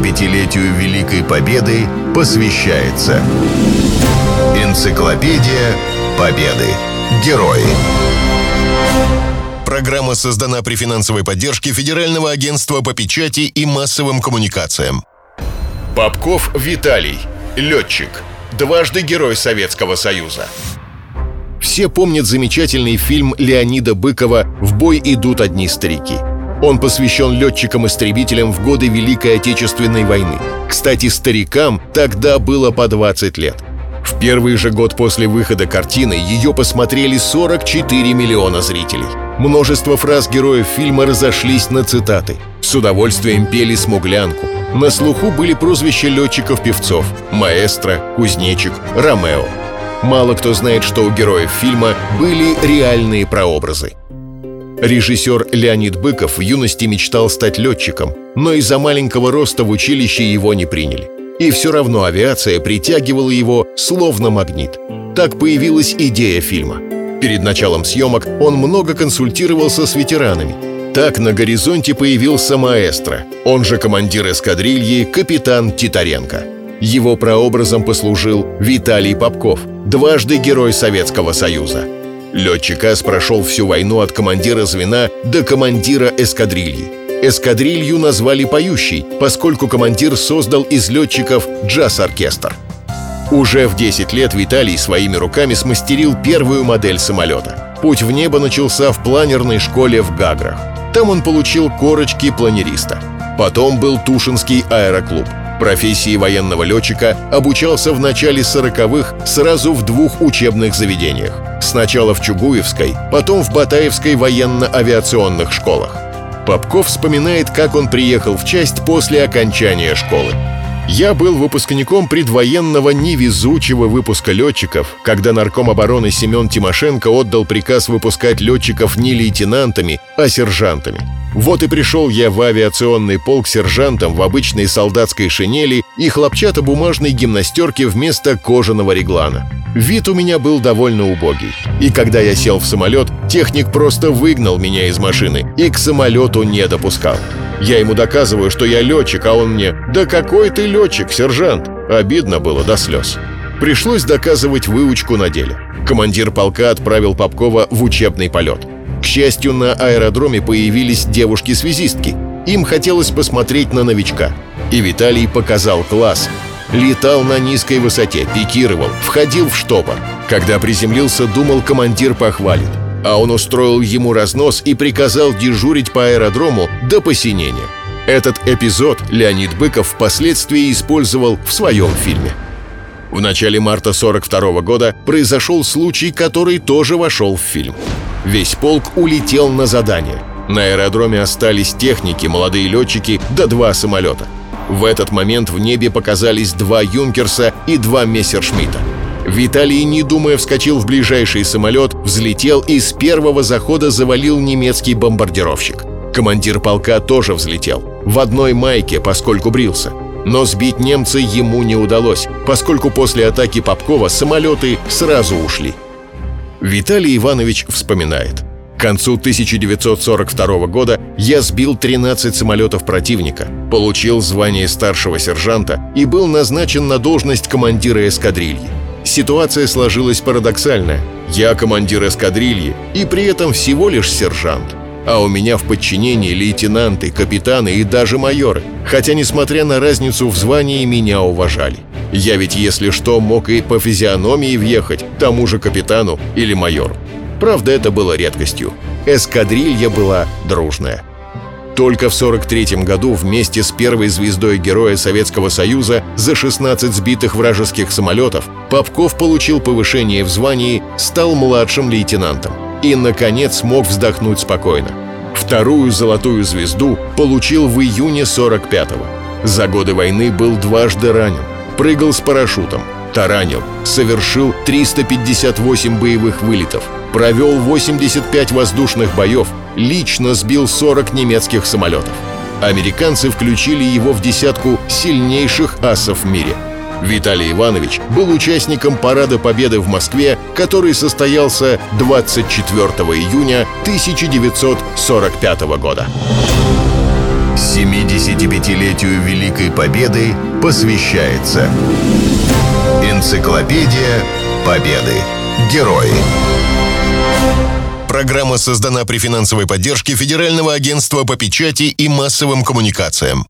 75-летию Великой Победы посвящается Энциклопедия Победы. Герои. Программа создана при финансовой поддержке Федерального агентства по печати и массовым коммуникациям. Попков Виталий. Летчик. Дважды Герой Советского Союза. Все помнят замечательный фильм Леонида Быкова «В бой идут одни старики». Он посвящен летчикам-истребителям в годы Великой Отечественной войны. Кстати, старикам тогда было по 20 лет. В первый же год после выхода картины ее посмотрели 44 миллиона зрителей. Множество фраз героев фильма разошлись на цитаты. С удовольствием пели «Смуглянку». На слуху были прозвища летчиков-певцов – «Маэстро», «Кузнечик», «Ромео». Мало кто знает, что у героев фильма были реальные прообразы. Режиссер Леонид Быков в юности мечтал стать летчиком, но из-за маленького роста в училище его не приняли. И все равно авиация притягивала его словно магнит. Так появилась идея фильма. Перед началом съемок он много консультировался с ветеранами. Так на горизонте появился маэстро, он же командир эскадрильи, капитан Титаренко. Его прообразом послужил Виталий Попков, дважды Герой Советского Союза – Летчик Ас прошел всю войну от командира звена до командира эскадрильи. Эскадрилью назвали «Поющий», поскольку командир создал из летчиков джаз-оркестр. Уже в 10 лет Виталий своими руками смастерил первую модель самолета. Путь в небо начался в планерной школе в Гаграх. Там он получил корочки планериста. Потом был Тушинский аэроклуб. Профессии военного летчика обучался в начале 40-х сразу в двух учебных заведениях. Сначала в Чугуевской, потом в Батаевской военно-авиационных школах. Попков вспоминает, как он приехал в часть после окончания школы. Я был выпускником предвоенного невезучего выпуска летчиков, когда нарком обороны Семен Тимошенко отдал приказ выпускать летчиков не лейтенантами, а сержантами. Вот и пришел я в авиационный полк сержантом в обычной солдатской шинели и хлопчатобумажной гимнастерке вместо кожаного реглана. Вид у меня был довольно убогий. И когда я сел в самолет, техник просто выгнал меня из машины и к самолету не допускал. Я ему доказываю, что я летчик, а он мне «Да какой ты летчик, сержант!» Обидно было до слез. Пришлось доказывать выучку на деле. Командир полка отправил Попкова в учебный полет. К счастью, на аэродроме появились девушки-связистки. Им хотелось посмотреть на новичка. И Виталий показал класс. Летал на низкой высоте, пикировал, входил в штопор. Когда приземлился, думал, командир похвалит а он устроил ему разнос и приказал дежурить по аэродрому до посинения. Этот эпизод Леонид Быков впоследствии использовал в своем фильме. В начале марта 42 года произошел случай, который тоже вошел в фильм. Весь полк улетел на задание. На аэродроме остались техники, молодые летчики да два самолета. В этот момент в небе показались два «Юнкерса» и два «Мессершмитта». Виталий, не думая, вскочил в ближайший самолет, взлетел и с первого захода завалил немецкий бомбардировщик. Командир полка тоже взлетел. В одной майке, поскольку брился. Но сбить немца ему не удалось, поскольку после атаки Попкова самолеты сразу ушли. Виталий Иванович вспоминает. К концу 1942 года я сбил 13 самолетов противника, получил звание старшего сержанта и был назначен на должность командира эскадрильи. Ситуация сложилась парадоксальная. Я командир эскадрильи и при этом всего лишь сержант. А у меня в подчинении лейтенанты, капитаны и даже майоры. Хотя, несмотря на разницу в звании, меня уважали. Я ведь, если что, мог и по физиономии въехать тому же капитану или майору. Правда, это было редкостью. Эскадрилья была дружная. Только в 43 году вместе с первой звездой Героя Советского Союза за 16 сбитых вражеских самолетов Попков получил повышение в звании, стал младшим лейтенантом и, наконец, смог вздохнуть спокойно. Вторую золотую звезду получил в июне 45-го. За годы войны был дважды ранен, прыгал с парашютом, таранил, совершил 358 боевых вылетов, провел 85 воздушных боев, лично сбил 40 немецких самолетов. Американцы включили его в десятку сильнейших асов в мире. Виталий Иванович был участником Парада Победы в Москве, который состоялся 24 июня 1945 года. 70 75-летию Великой Победы посвящается Энциклопедия Победы. Герои. Программа создана при финансовой поддержке Федерального агентства по печати и массовым коммуникациям.